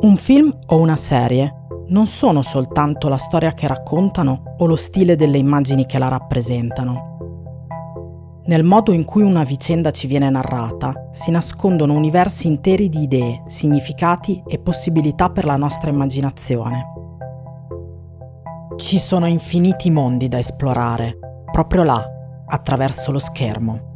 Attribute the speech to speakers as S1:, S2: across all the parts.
S1: Un film o una serie non sono soltanto la storia che raccontano o lo stile delle immagini che la rappresentano. Nel modo in cui una vicenda ci viene narrata si nascondono universi interi di idee, significati e possibilità per la nostra immaginazione. Ci sono infiniti mondi da esplorare, proprio là, attraverso lo schermo.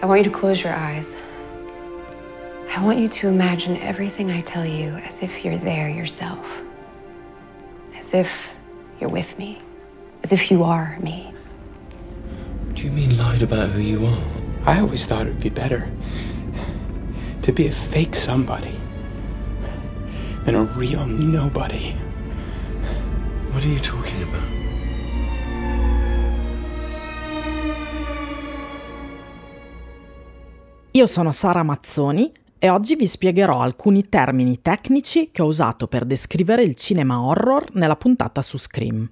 S2: I want you to close your eyes. I want you to imagine everything I tell you as if you're there yourself. As if you're with me. As if you are me.
S3: Do you mean lied about who you are?
S4: I always thought it would be better to be a fake somebody than a real nobody.
S3: What are you talking about?
S1: Io sono Sara Mazzoni e oggi vi spiegherò alcuni termini tecnici che ho usato per descrivere il cinema horror nella puntata su Scream.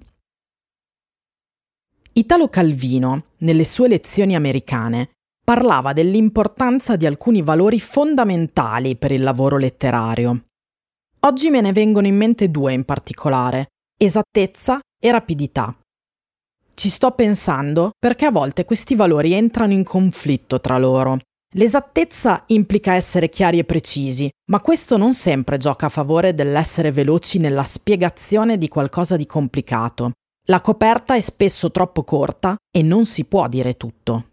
S1: Italo Calvino, nelle sue lezioni americane, parlava dell'importanza di alcuni valori fondamentali per il lavoro letterario. Oggi me ne vengono in mente due in particolare, esattezza e rapidità. Ci sto pensando perché a volte questi valori entrano in conflitto tra loro L'esattezza implica essere chiari e precisi, ma questo non sempre gioca a favore dell'essere veloci nella spiegazione di qualcosa di complicato. La coperta è spesso troppo corta e non si può dire tutto.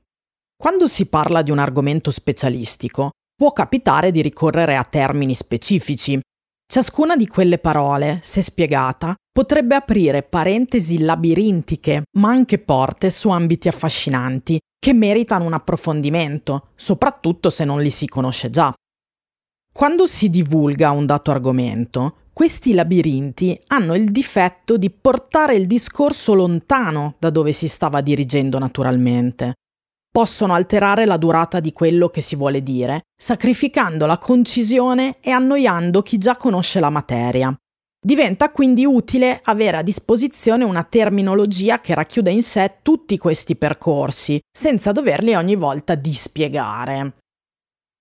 S1: Quando si parla di un argomento specialistico, può capitare di ricorrere a termini specifici. Ciascuna di quelle parole, se spiegata, potrebbe aprire parentesi labirintiche, ma anche porte su ambiti affascinanti, che meritano un approfondimento, soprattutto se non li si conosce già. Quando si divulga un dato argomento, questi labirinti hanno il difetto di portare il discorso lontano da dove si stava dirigendo naturalmente. Possono alterare la durata di quello che si vuole dire, sacrificando la concisione e annoiando chi già conosce la materia. Diventa quindi utile avere a disposizione una terminologia che racchiuda in sé tutti questi percorsi, senza doverli ogni volta dispiegare.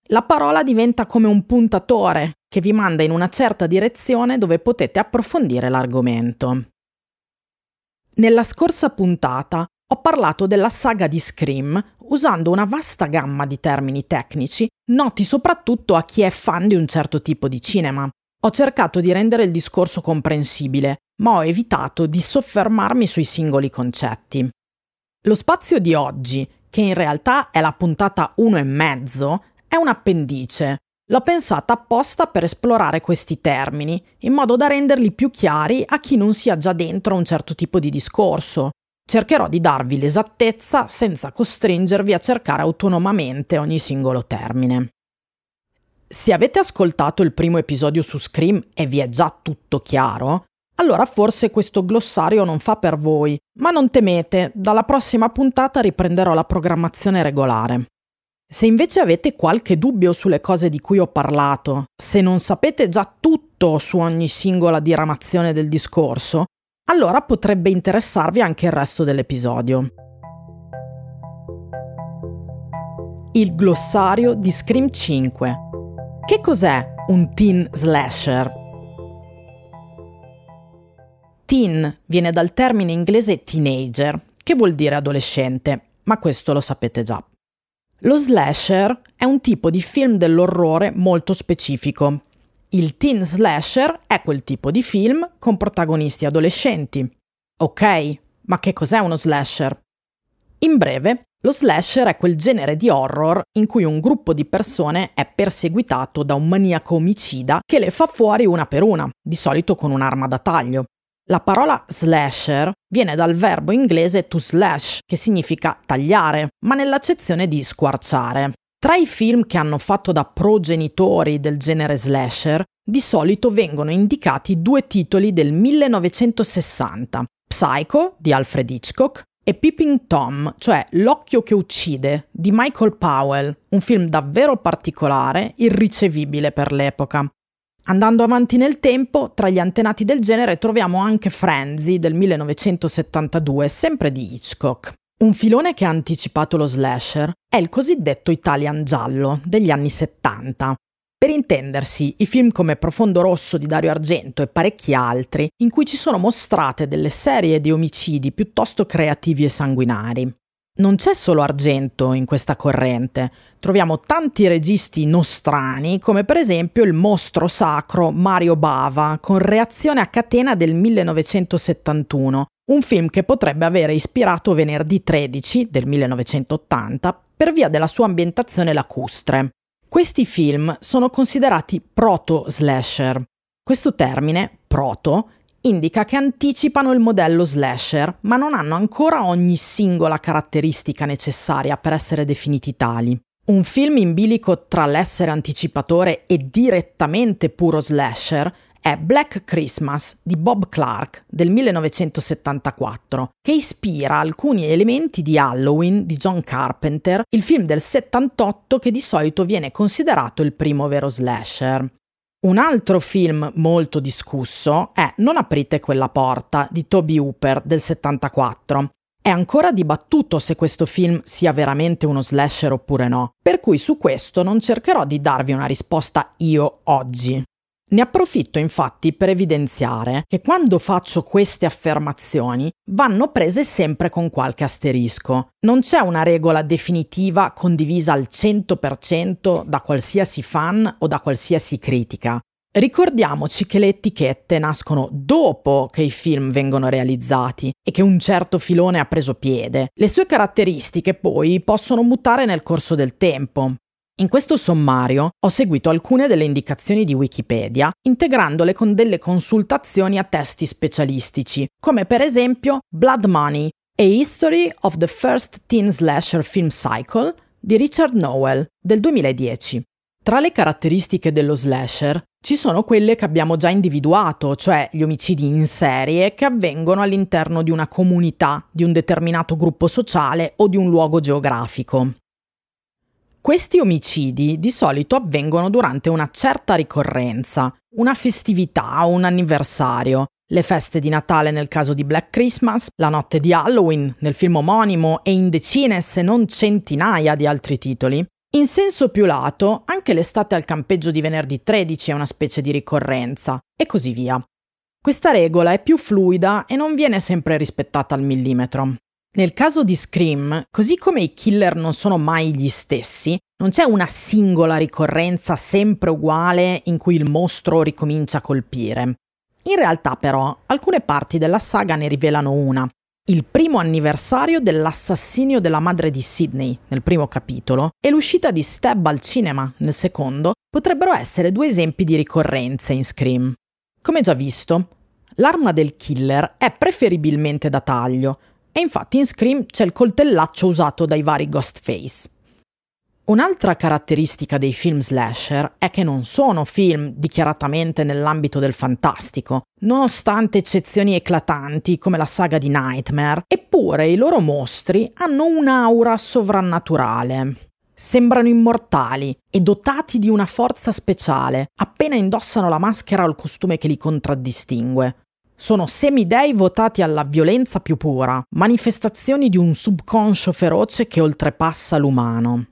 S1: La parola diventa come un puntatore che vi manda in una certa direzione dove potete approfondire l'argomento. Nella scorsa puntata ho parlato della saga di Scream usando una vasta gamma di termini tecnici noti soprattutto a chi è fan di un certo tipo di cinema, ho cercato di rendere il discorso comprensibile, ma ho evitato di soffermarmi sui singoli concetti. Lo spazio di oggi, che in realtà è la puntata 1 e mezzo, è un appendice. L'ho pensata apposta per esplorare questi termini, in modo da renderli più chiari a chi non sia già dentro un certo tipo di discorso. Cercherò di darvi l'esattezza senza costringervi a cercare autonomamente ogni singolo termine. Se avete ascoltato il primo episodio su Scream e vi è già tutto chiaro, allora forse questo glossario non fa per voi, ma non temete, dalla prossima puntata riprenderò la programmazione regolare. Se invece avete qualche dubbio sulle cose di cui ho parlato, se non sapete già tutto su ogni singola diramazione del discorso, allora potrebbe interessarvi anche il resto dell'episodio. Il glossario di Scream 5 che cos'è un teen slasher? Teen viene dal termine inglese teenager, che vuol dire adolescente, ma questo lo sapete già. Lo slasher è un tipo di film dell'orrore molto specifico. Il teen slasher è quel tipo di film con protagonisti adolescenti. Ok, ma che cos'è uno slasher? In breve, lo slasher è quel genere di horror in cui un gruppo di persone è perseguitato da un maniaco omicida che le fa fuori una per una, di solito con un'arma da taglio. La parola slasher viene dal verbo inglese to slash, che significa tagliare, ma nell'accezione di squarciare. Tra i film che hanno fatto da progenitori del genere slasher, di solito vengono indicati due titoli del 1960, Psycho di Alfred Hitchcock e Peeping Tom, cioè L'occhio che uccide, di Michael Powell, un film davvero particolare, irricevibile per l'epoca. Andando avanti nel tempo, tra gli antenati del genere troviamo anche Frenzy del 1972, sempre di Hitchcock. Un filone che ha anticipato lo slasher è il cosiddetto Italian giallo degli anni 70. Per intendersi, i film come Profondo Rosso di Dario Argento e parecchi altri, in cui ci sono mostrate delle serie di omicidi piuttosto creativi e sanguinari. Non c'è solo Argento in questa corrente, troviamo tanti registi nostrani, come per esempio il mostro sacro Mario Bava con Reazione a catena del 1971, un film che potrebbe avere ispirato Venerdì 13 del 1980 per via della sua ambientazione lacustre. Questi film sono considerati proto-slasher. Questo termine, proto, indica che anticipano il modello slasher, ma non hanno ancora ogni singola caratteristica necessaria per essere definiti tali. Un film in bilico tra l'essere anticipatore e direttamente puro slasher è Black Christmas di Bob Clark del 1974, che ispira alcuni elementi di Halloween di John Carpenter, il film del 78 che di solito viene considerato il primo vero slasher. Un altro film molto discusso è Non aprite quella porta di Toby Hooper del 74. È ancora dibattuto se questo film sia veramente uno slasher oppure no, per cui su questo non cercherò di darvi una risposta io oggi. Ne approfitto infatti per evidenziare che quando faccio queste affermazioni vanno prese sempre con qualche asterisco. Non c'è una regola definitiva condivisa al 100% da qualsiasi fan o da qualsiasi critica. Ricordiamoci che le etichette nascono dopo che i film vengono realizzati e che un certo filone ha preso piede. Le sue caratteristiche poi possono mutare nel corso del tempo. In questo sommario ho seguito alcune delle indicazioni di Wikipedia, integrandole con delle consultazioni a testi specialistici, come per esempio Blood Money, A History of the First Teen Slasher Film Cycle di Richard Nowell del 2010. Tra le caratteristiche dello slasher ci sono quelle che abbiamo già individuato, cioè gli omicidi in serie che avvengono all'interno di una comunità, di un determinato gruppo sociale o di un luogo geografico. Questi omicidi di solito avvengono durante una certa ricorrenza, una festività o un anniversario, le feste di Natale nel caso di Black Christmas, la notte di Halloween nel film omonimo e in decine se non centinaia di altri titoli. In senso più lato, anche l'estate al campeggio di venerdì 13 è una specie di ricorrenza, e così via. Questa regola è più fluida e non viene sempre rispettata al millimetro. Nel caso di Scream, così come i killer non sono mai gli stessi, non c'è una singola ricorrenza sempre uguale in cui il mostro ricomincia a colpire. In realtà però alcune parti della saga ne rivelano una. Il primo anniversario dell'assassinio della madre di Sidney nel primo capitolo e l'uscita di Stab al cinema nel secondo potrebbero essere due esempi di ricorrenze in Scream. Come già visto, l'arma del killer è preferibilmente da taglio, e infatti in Scream c'è il coltellaccio usato dai vari Ghostface. Un'altra caratteristica dei film slasher è che non sono film dichiaratamente nell'ambito del fantastico, nonostante eccezioni eclatanti come la saga di Nightmare, eppure i loro mostri hanno un'aura sovrannaturale. Sembrano immortali e dotati di una forza speciale appena indossano la maschera o il costume che li contraddistingue. Sono semidei votati alla violenza più pura, manifestazioni di un subconscio feroce che oltrepassa l'umano.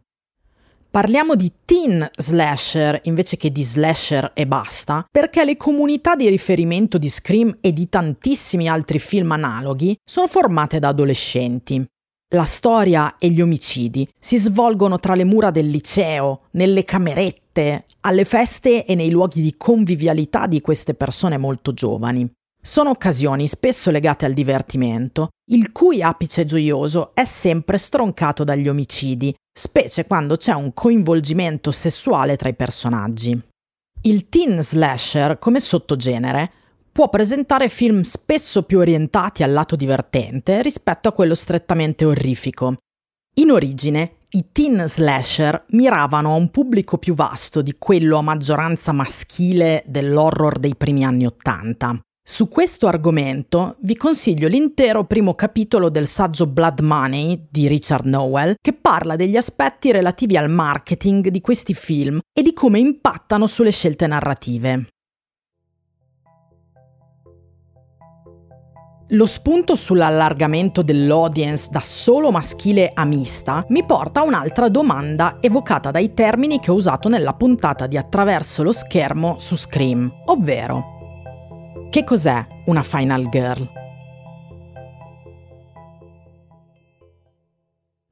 S1: Parliamo di teen slasher invece che di slasher e basta, perché le comunità di riferimento di Scream e di tantissimi altri film analoghi sono formate da adolescenti. La storia e gli omicidi si svolgono tra le mura del liceo, nelle camerette, alle feste e nei luoghi di convivialità di queste persone molto giovani. Sono occasioni spesso legate al divertimento, il cui apice gioioso è sempre stroncato dagli omicidi, specie quando c'è un coinvolgimento sessuale tra i personaggi. Il teen slasher, come sottogenere, può presentare film spesso più orientati al lato divertente rispetto a quello strettamente orrifico. In origine, i teen slasher miravano a un pubblico più vasto di quello a maggioranza maschile dell'horror dei primi anni Ottanta. Su questo argomento vi consiglio l'intero primo capitolo del saggio Blood Money di Richard Nowell, che parla degli aspetti relativi al marketing di questi film e di come impattano sulle scelte narrative. Lo spunto sull'allargamento dell'audience da solo maschile a mista mi porta a un'altra domanda evocata dai termini che ho usato nella puntata di Attraverso lo schermo su Scream, ovvero che cos'è una Final Girl?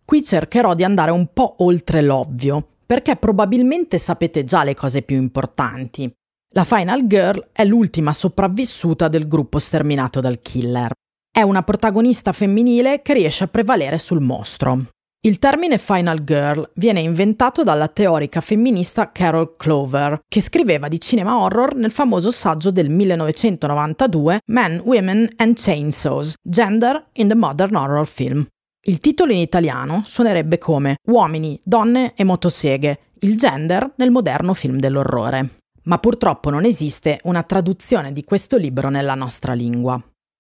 S1: Qui cercherò di andare un po' oltre l'ovvio, perché probabilmente sapete già le cose più importanti. La Final Girl è l'ultima sopravvissuta del gruppo sterminato dal killer. È una protagonista femminile che riesce a prevalere sul mostro. Il termine Final Girl viene inventato dalla teorica femminista Carol Clover, che scriveva di cinema horror nel famoso saggio del 1992 Men, Women and Chainsaws, Gender in the Modern Horror Film. Il titolo in italiano suonerebbe come Uomini, donne e motoseghe, il gender nel moderno film dell'orrore ma purtroppo non esiste una traduzione di questo libro nella nostra lingua.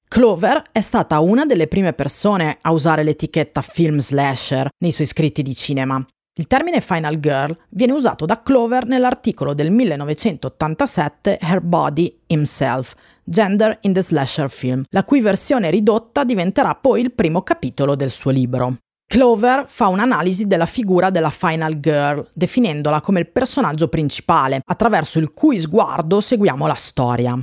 S1: Clover è stata una delle prime persone a usare l'etichetta film slasher nei suoi scritti di cinema. Il termine Final Girl viene usato da Clover nell'articolo del 1987 Her Body Himself, Gender in the Slasher Film, la cui versione ridotta diventerà poi il primo capitolo del suo libro. Clover fa un'analisi della figura della Final Girl, definendola come il personaggio principale, attraverso il cui sguardo seguiamo la storia.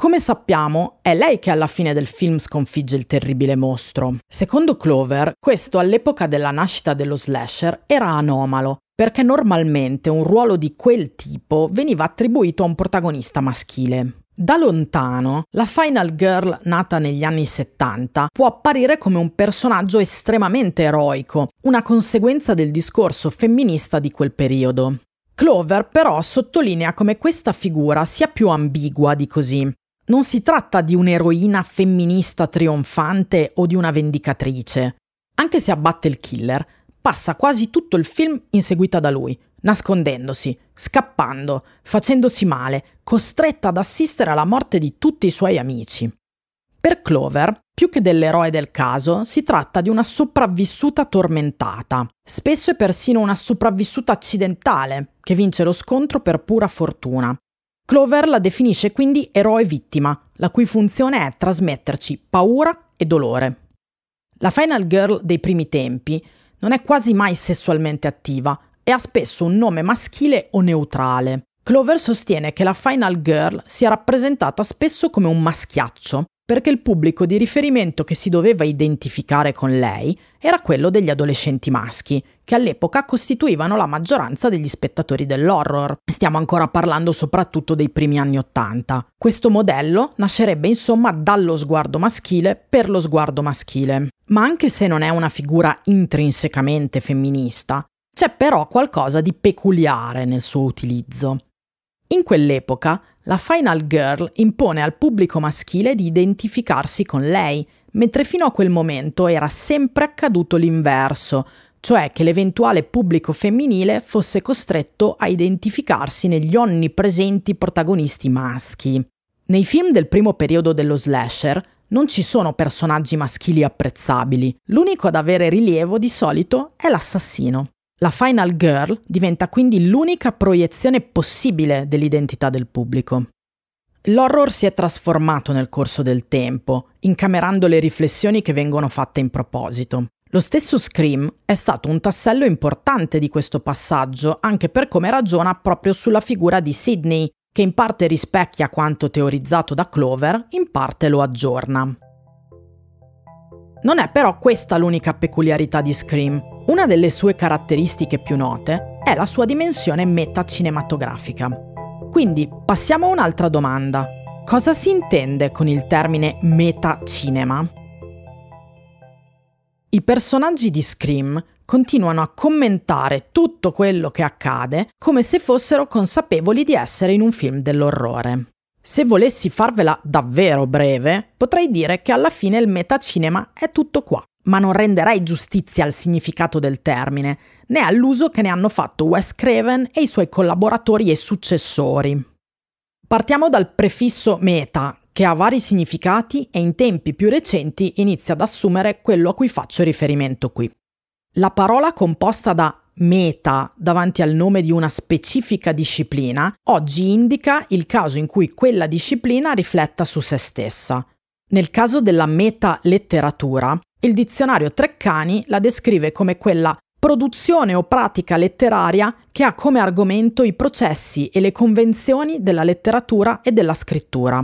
S1: Come sappiamo, è lei che alla fine del film sconfigge il terribile mostro. Secondo Clover, questo all'epoca della nascita dello slasher era anomalo, perché normalmente un ruolo di quel tipo veniva attribuito a un protagonista maschile. Da lontano, la Final Girl nata negli anni 70 può apparire come un personaggio estremamente eroico, una conseguenza del discorso femminista di quel periodo. Clover però sottolinea come questa figura sia più ambigua di così. Non si tratta di un'eroina femminista trionfante o di una vendicatrice. Anche se abbatte il killer, passa quasi tutto il film inseguita da lui, nascondendosi, scappando, facendosi male, costretta ad assistere alla morte di tutti i suoi amici. Per Clover, più che dell'eroe del caso, si tratta di una sopravvissuta tormentata, spesso è persino una sopravvissuta accidentale, che vince lo scontro per pura fortuna. Clover la definisce quindi eroe vittima, la cui funzione è trasmetterci paura e dolore. La Final Girl dei primi tempi non è quasi mai sessualmente attiva, e ha spesso un nome maschile o neutrale. Clover sostiene che la Final Girl sia rappresentata spesso come un maschiaccio, perché il pubblico di riferimento che si doveva identificare con lei era quello degli adolescenti maschi, che all'epoca costituivano la maggioranza degli spettatori dell'horror. Stiamo ancora parlando soprattutto dei primi anni Ottanta. Questo modello nascerebbe insomma dallo sguardo maschile per lo sguardo maschile. Ma anche se non è una figura intrinsecamente femminista, c'è però qualcosa di peculiare nel suo utilizzo. In quell'epoca, la Final Girl impone al pubblico maschile di identificarsi con lei, mentre fino a quel momento era sempre accaduto l'inverso, cioè che l'eventuale pubblico femminile fosse costretto a identificarsi negli onnipresenti protagonisti maschi. Nei film del primo periodo dello slasher non ci sono personaggi maschili apprezzabili, l'unico ad avere rilievo di solito è l'assassino. La Final Girl diventa quindi l'unica proiezione possibile dell'identità del pubblico. L'horror si è trasformato nel corso del tempo, incamerando le riflessioni che vengono fatte in proposito. Lo stesso Scream è stato un tassello importante di questo passaggio, anche per come ragiona proprio sulla figura di Sidney, che in parte rispecchia quanto teorizzato da Clover, in parte lo aggiorna. Non è però questa l'unica peculiarità di Scream. Una delle sue caratteristiche più note è la sua dimensione metacinematografica. Quindi passiamo a un'altra domanda. Cosa si intende con il termine metacinema? I personaggi di Scream continuano a commentare tutto quello che accade come se fossero consapevoli di essere in un film dell'orrore. Se volessi farvela davvero breve, potrei dire che alla fine il metacinema è tutto qua, ma non renderei giustizia al significato del termine, né all'uso che ne hanno fatto Wes Craven e i suoi collaboratori e successori. Partiamo dal prefisso meta, che ha vari significati e in tempi più recenti inizia ad assumere quello a cui faccio riferimento qui. La parola composta da meta davanti al nome di una specifica disciplina, oggi indica il caso in cui quella disciplina rifletta su se stessa. Nel caso della meta-letteratura, il dizionario Treccani la descrive come quella produzione o pratica letteraria che ha come argomento i processi e le convenzioni della letteratura e della scrittura.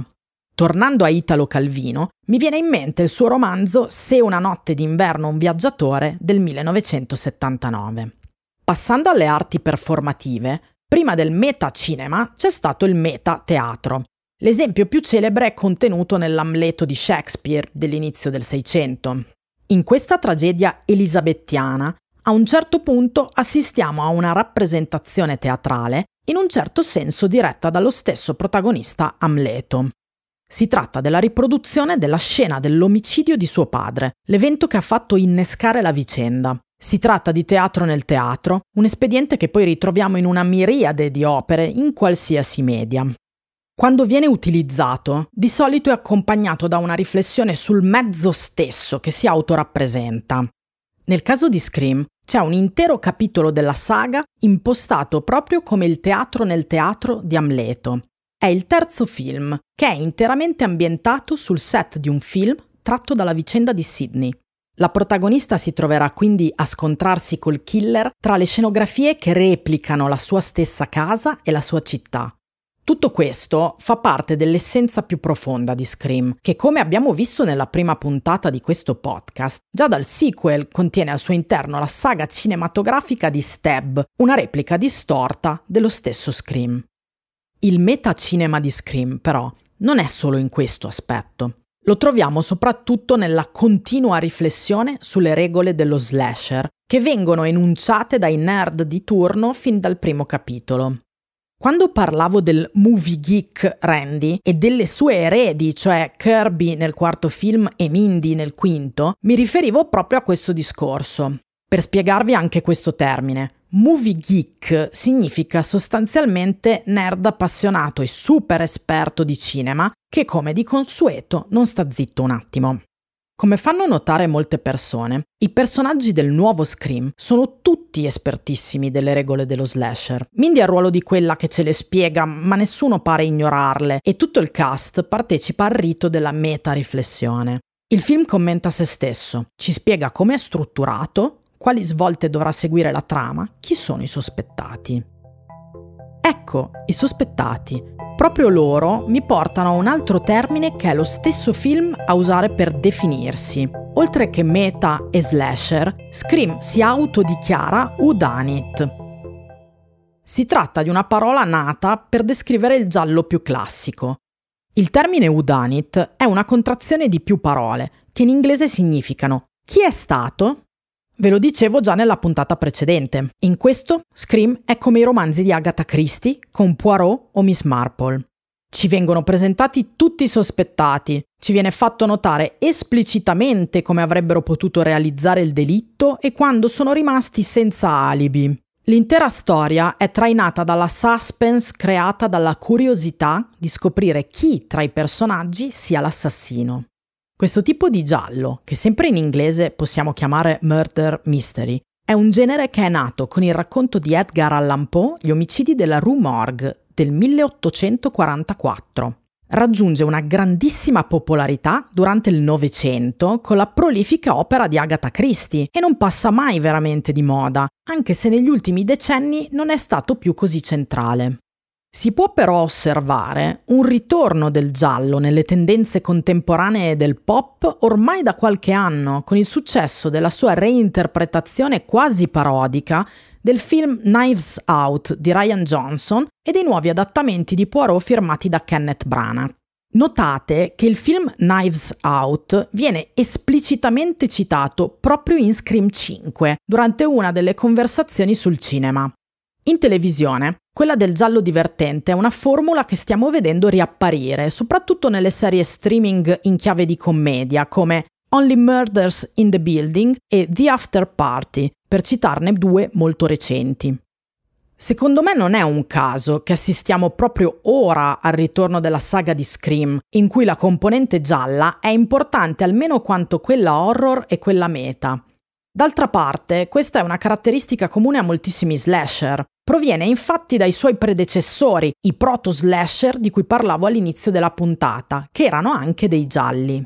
S1: Tornando a Italo Calvino, mi viene in mente il suo romanzo Se una notte d'inverno un viaggiatore del 1979. Passando alle arti performative, prima del meta-cinema c'è stato il meta-teatro. L'esempio più celebre è contenuto nell'Amleto di Shakespeare dell'inizio del Seicento. In questa tragedia elisabettiana, a un certo punto assistiamo a una rappresentazione teatrale in un certo senso diretta dallo stesso protagonista Amleto. Si tratta della riproduzione della scena dell'omicidio di suo padre, l'evento che ha fatto innescare la vicenda. Si tratta di teatro nel teatro, un espediente che poi ritroviamo in una miriade di opere in qualsiasi media. Quando viene utilizzato, di solito è accompagnato da una riflessione sul mezzo stesso che si autorappresenta. Nel caso di Scream c'è un intero capitolo della saga impostato proprio come il teatro nel teatro di Amleto, è il terzo film, che è interamente ambientato sul set di un film tratto dalla vicenda di Sidney. La protagonista si troverà quindi a scontrarsi col killer tra le scenografie che replicano la sua stessa casa e la sua città. Tutto questo fa parte dell'essenza più profonda di Scream, che come abbiamo visto nella prima puntata di questo podcast, già dal sequel contiene al suo interno la saga cinematografica di Stab, una replica distorta dello stesso Scream. Il metacinema di Scream, però, non è solo in questo aspetto. Lo troviamo soprattutto nella continua riflessione sulle regole dello slasher, che vengono enunciate dai nerd di turno fin dal primo capitolo. Quando parlavo del movie geek Randy e delle sue eredi, cioè Kirby nel quarto film e Mindy nel quinto, mi riferivo proprio a questo discorso. Per spiegarvi anche questo termine, Movie geek significa sostanzialmente nerd appassionato e super esperto di cinema che come di consueto non sta zitto un attimo. Come fanno notare molte persone, i personaggi del nuovo Scream sono tutti espertissimi delle regole dello slasher. Mindy ha il ruolo di quella che ce le spiega, ma nessuno pare ignorarle, e tutto il cast partecipa al rito della meta-riflessione. Il film commenta se stesso, ci spiega come è strutturato, quali svolte dovrà seguire la trama, chi sono i sospettati. Ecco, i sospettati. Proprio loro mi portano a un altro termine che è lo stesso film a usare per definirsi. Oltre che meta e slasher, Scream si autodichiara Udanit. Si tratta di una parola nata per descrivere il giallo più classico. Il termine Udanit è una contrazione di più parole, che in inglese significano chi è stato, Ve lo dicevo già nella puntata precedente. In questo, Scream è come i romanzi di Agatha Christie con Poirot o Miss Marple. Ci vengono presentati tutti i sospettati, ci viene fatto notare esplicitamente come avrebbero potuto realizzare il delitto e quando sono rimasti senza alibi. L'intera storia è trainata dalla suspense creata dalla curiosità di scoprire chi tra i personaggi sia l'assassino. Questo tipo di giallo, che sempre in inglese possiamo chiamare murder mystery, è un genere che è nato con il racconto di Edgar Allan Poe Gli omicidi della Rue Morgue del 1844. Raggiunge una grandissima popolarità durante il Novecento con la prolifica opera di Agatha Christie e non passa mai veramente di moda, anche se negli ultimi decenni non è stato più così centrale. Si può però osservare un ritorno del giallo nelle tendenze contemporanee del pop ormai da qualche anno, con il successo della sua reinterpretazione quasi parodica del film Knives Out di Ryan Johnson e dei nuovi adattamenti di Poirot firmati da Kenneth Branagh. Notate che il film Knives Out viene esplicitamente citato proprio in Scream 5 durante una delle conversazioni sul cinema. In televisione, quella del giallo divertente è una formula che stiamo vedendo riapparire, soprattutto nelle serie streaming in chiave di commedia, come Only Murders in the Building e The After Party, per citarne due molto recenti. Secondo me non è un caso che assistiamo proprio ora al ritorno della saga di Scream, in cui la componente gialla è importante almeno quanto quella horror e quella meta. D'altra parte, questa è una caratteristica comune a moltissimi slasher. Proviene infatti dai suoi predecessori, i proto-slasher di cui parlavo all'inizio della puntata, che erano anche dei gialli.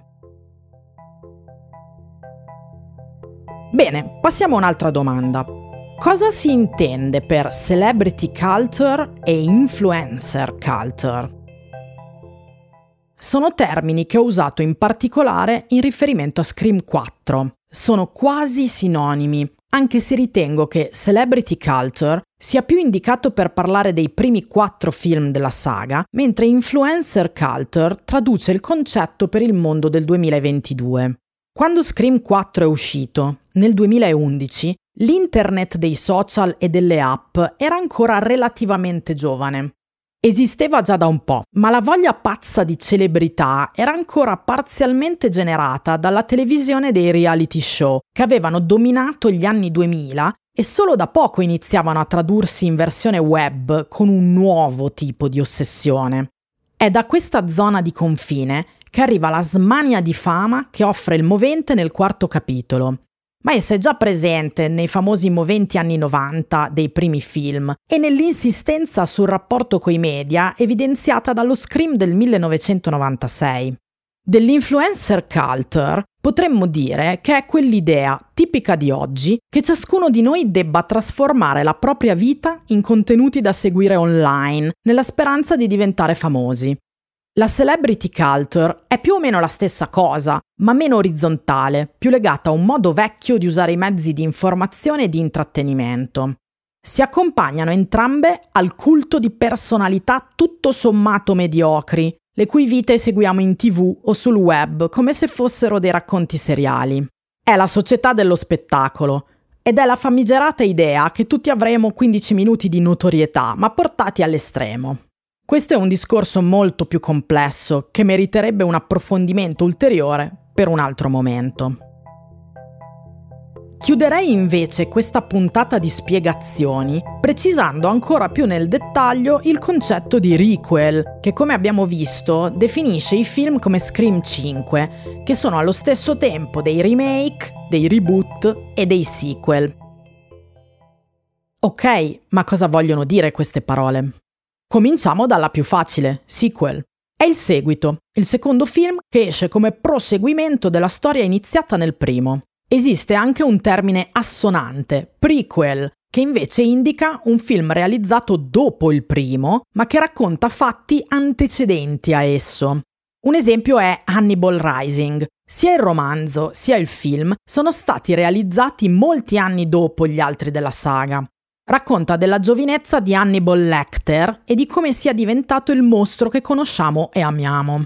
S1: Bene, passiamo a un'altra domanda. Cosa si intende per celebrity culture e influencer culture? Sono termini che ho usato in particolare in riferimento a Scream 4. Sono quasi sinonimi, anche se ritengo che celebrity culture sia più indicato per parlare dei primi quattro film della saga, mentre influencer culture traduce il concetto per il mondo del 2022. Quando Scream 4 è uscito, nel 2011, l'internet dei social e delle app era ancora relativamente giovane. Esisteva già da un po', ma la voglia pazza di celebrità era ancora parzialmente generata dalla televisione dei reality show, che avevano dominato gli anni 2000 e solo da poco iniziavano a tradursi in versione web con un nuovo tipo di ossessione. È da questa zona di confine che arriva la smania di fama che offre il movente nel quarto capitolo, ma essa è già presente nei famosi moventi anni 90 dei primi film e nell'insistenza sul rapporto coi media evidenziata dallo Scream del 1996. Dell'influencer culture potremmo dire che è quell'idea tipica di oggi che ciascuno di noi debba trasformare la propria vita in contenuti da seguire online nella speranza di diventare famosi. La celebrity culture è più o meno la stessa cosa, ma meno orizzontale, più legata a un modo vecchio di usare i mezzi di informazione e di intrattenimento. Si accompagnano entrambe al culto di personalità tutto sommato mediocri, le cui vite seguiamo in tv o sul web come se fossero dei racconti seriali. È la società dello spettacolo, ed è la famigerata idea che tutti avremo 15 minuti di notorietà, ma portati all'estremo. Questo è un discorso molto più complesso che meriterebbe un approfondimento ulteriore per un altro momento. Chiuderei invece questa puntata di spiegazioni precisando ancora più nel dettaglio il concetto di requel, che come abbiamo visto definisce i film come Scream 5, che sono allo stesso tempo dei remake, dei reboot e dei sequel. Ok, ma cosa vogliono dire queste parole? Cominciamo dalla più facile, sequel. È il seguito, il secondo film che esce come proseguimento della storia iniziata nel primo. Esiste anche un termine assonante, prequel, che invece indica un film realizzato dopo il primo, ma che racconta fatti antecedenti a esso. Un esempio è Hannibal Rising. Sia il romanzo sia il film sono stati realizzati molti anni dopo gli altri della saga racconta della giovinezza di Hannibal Lecter e di come sia diventato il mostro che conosciamo e amiamo.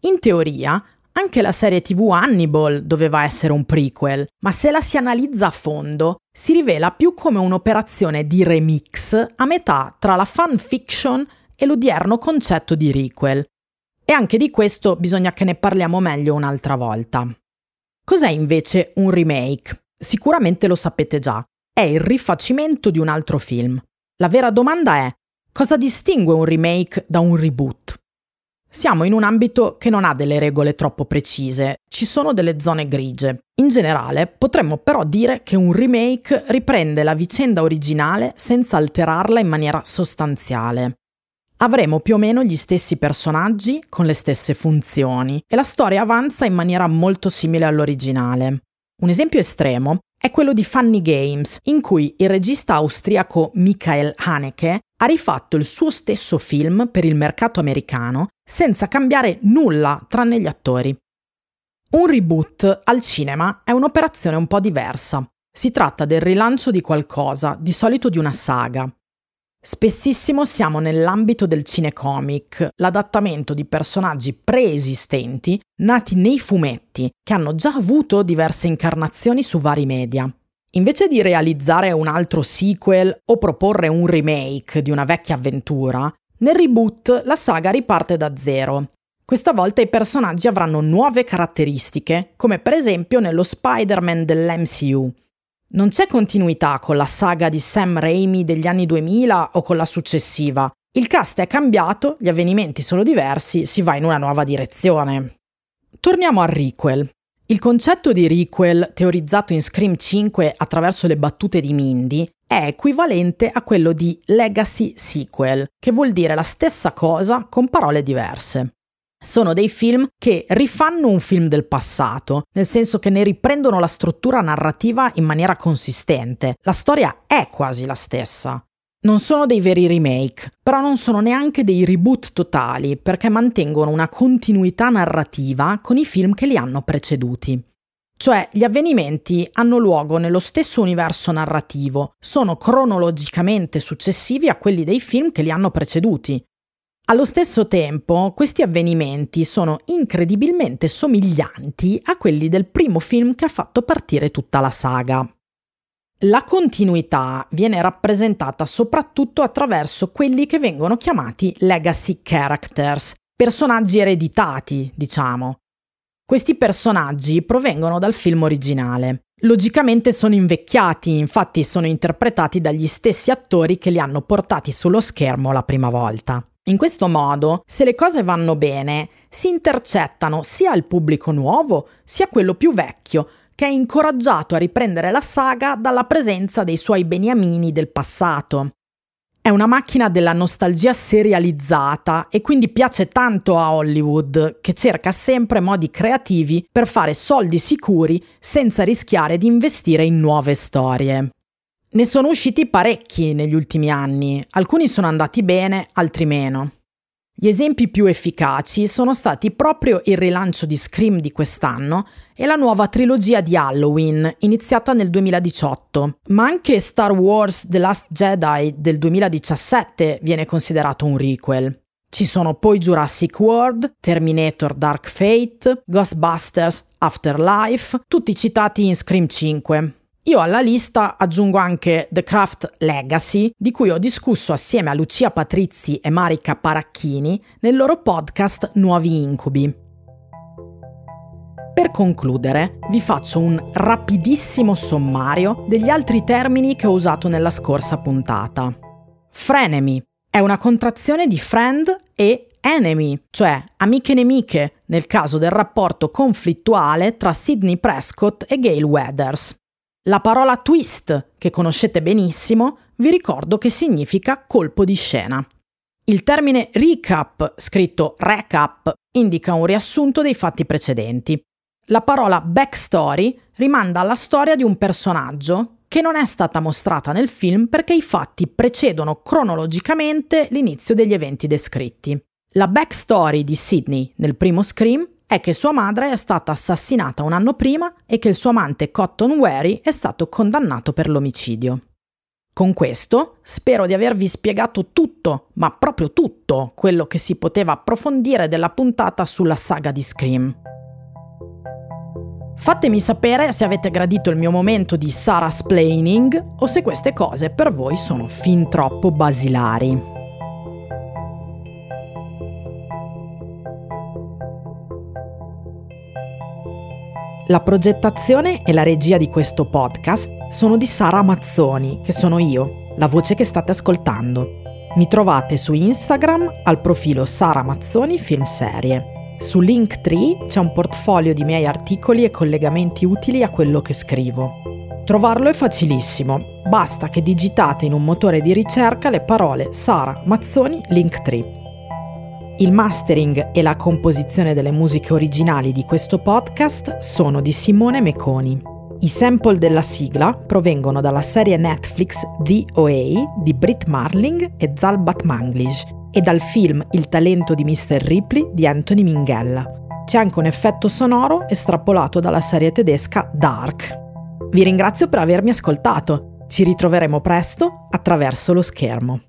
S1: In teoria, anche la serie TV Hannibal doveva essere un prequel, ma se la si analizza a fondo, si rivela più come un'operazione di remix a metà tra la fan fiction e l'odierno concetto di requel. E anche di questo bisogna che ne parliamo meglio un'altra volta. Cos'è invece un remake? Sicuramente lo sapete già, è il rifacimento di un altro film. La vera domanda è cosa distingue un remake da un reboot? Siamo in un ambito che non ha delle regole troppo precise, ci sono delle zone grigie. In generale, potremmo però dire che un remake riprende la vicenda originale senza alterarla in maniera sostanziale. Avremo più o meno gli stessi personaggi con le stesse funzioni e la storia avanza in maniera molto simile all'originale. Un esempio estremo è quello di Funny Games, in cui il regista austriaco Michael Haneke ha rifatto il suo stesso film per il mercato americano senza cambiare nulla tranne gli attori. Un reboot al cinema è un'operazione un po' diversa. Si tratta del rilancio di qualcosa, di solito di una saga. Spessissimo siamo nell'ambito del cinecomic, l'adattamento di personaggi preesistenti nati nei fumetti, che hanno già avuto diverse incarnazioni su vari media. Invece di realizzare un altro sequel o proporre un remake di una vecchia avventura, nel reboot la saga riparte da zero. Questa volta i personaggi avranno nuove caratteristiche, come per esempio nello Spider-Man dell'MCU, non c'è continuità con la saga di Sam Raimi degli anni 2000 o con la successiva. Il cast è cambiato, gli avvenimenti sono diversi, si va in una nuova direzione. Torniamo al requel. Il concetto di requel, teorizzato in Scream 5 attraverso le battute di Mindy, è equivalente a quello di legacy sequel, che vuol dire la stessa cosa con parole diverse. Sono dei film che rifanno un film del passato, nel senso che ne riprendono la struttura narrativa in maniera consistente. La storia è quasi la stessa. Non sono dei veri remake, però non sono neanche dei reboot totali, perché mantengono una continuità narrativa con i film che li hanno preceduti. Cioè, gli avvenimenti hanno luogo nello stesso universo narrativo, sono cronologicamente successivi a quelli dei film che li hanno preceduti. Allo stesso tempo, questi avvenimenti sono incredibilmente somiglianti a quelli del primo film che ha fatto partire tutta la saga. La continuità viene rappresentata soprattutto attraverso quelli che vengono chiamati legacy characters, personaggi ereditati, diciamo. Questi personaggi provengono dal film originale. Logicamente sono invecchiati, infatti sono interpretati dagli stessi attori che li hanno portati sullo schermo la prima volta. In questo modo, se le cose vanno bene, si intercettano sia il pubblico nuovo, sia quello più vecchio, che è incoraggiato a riprendere la saga dalla presenza dei suoi beniamini del passato. È una macchina della nostalgia serializzata e quindi piace tanto a Hollywood, che cerca sempre modi creativi per fare soldi sicuri senza rischiare di investire in nuove storie. Ne sono usciti parecchi negli ultimi anni, alcuni sono andati bene, altri meno. Gli esempi più efficaci sono stati proprio il rilancio di Scream di quest'anno e la nuova trilogia di Halloween, iniziata nel 2018, ma anche Star Wars The Last Jedi del 2017 viene considerato un requel. Ci sono poi Jurassic World, Terminator Dark Fate, Ghostbusters Afterlife, tutti citati in Scream 5. Io alla lista aggiungo anche The Craft Legacy, di cui ho discusso assieme a Lucia Patrizi e Marica Paracchini nel loro podcast Nuovi Incubi. Per concludere, vi faccio un rapidissimo sommario degli altri termini che ho usato nella scorsa puntata. Frenemy è una contrazione di friend e enemy, cioè amiche nemiche, nel caso del rapporto conflittuale tra Sidney Prescott e Gail Weathers. La parola twist, che conoscete benissimo, vi ricordo che significa colpo di scena. Il termine recap, scritto recap, indica un riassunto dei fatti precedenti. La parola backstory rimanda alla storia di un personaggio che non è stata mostrata nel film perché i fatti precedono cronologicamente l'inizio degli eventi descritti. La backstory di Sidney nel primo Scream è che sua madre è stata assassinata un anno prima e che il suo amante Cotton Wary è stato condannato per l'omicidio. Con questo spero di avervi spiegato tutto, ma proprio tutto, quello che si poteva approfondire della puntata sulla saga di Scream. Fatemi sapere se avete gradito il mio momento di Sarah Splaining o se queste cose per voi sono fin troppo basilari. La progettazione e la regia di questo podcast sono di Sara Mazzoni, che sono io, la voce che state ascoltando. Mi trovate su Instagram al profilo Sara Mazzoni Film Serie. Su Linktree c'è un portfolio di miei articoli e collegamenti utili a quello che scrivo. Trovarlo è facilissimo, basta che digitate in un motore di ricerca le parole Sara Mazzoni Linktree. Il mastering e la composizione delle musiche originali di questo podcast sono di Simone Meconi. I sample della sigla provengono dalla serie Netflix The OA di Britt Marling e Zalbat Manglish e dal film Il talento di Mr. Ripley di Anthony Minghella. C'è anche un effetto sonoro estrapolato dalla serie tedesca Dark. Vi ringrazio per avermi ascoltato. Ci ritroveremo presto attraverso lo schermo.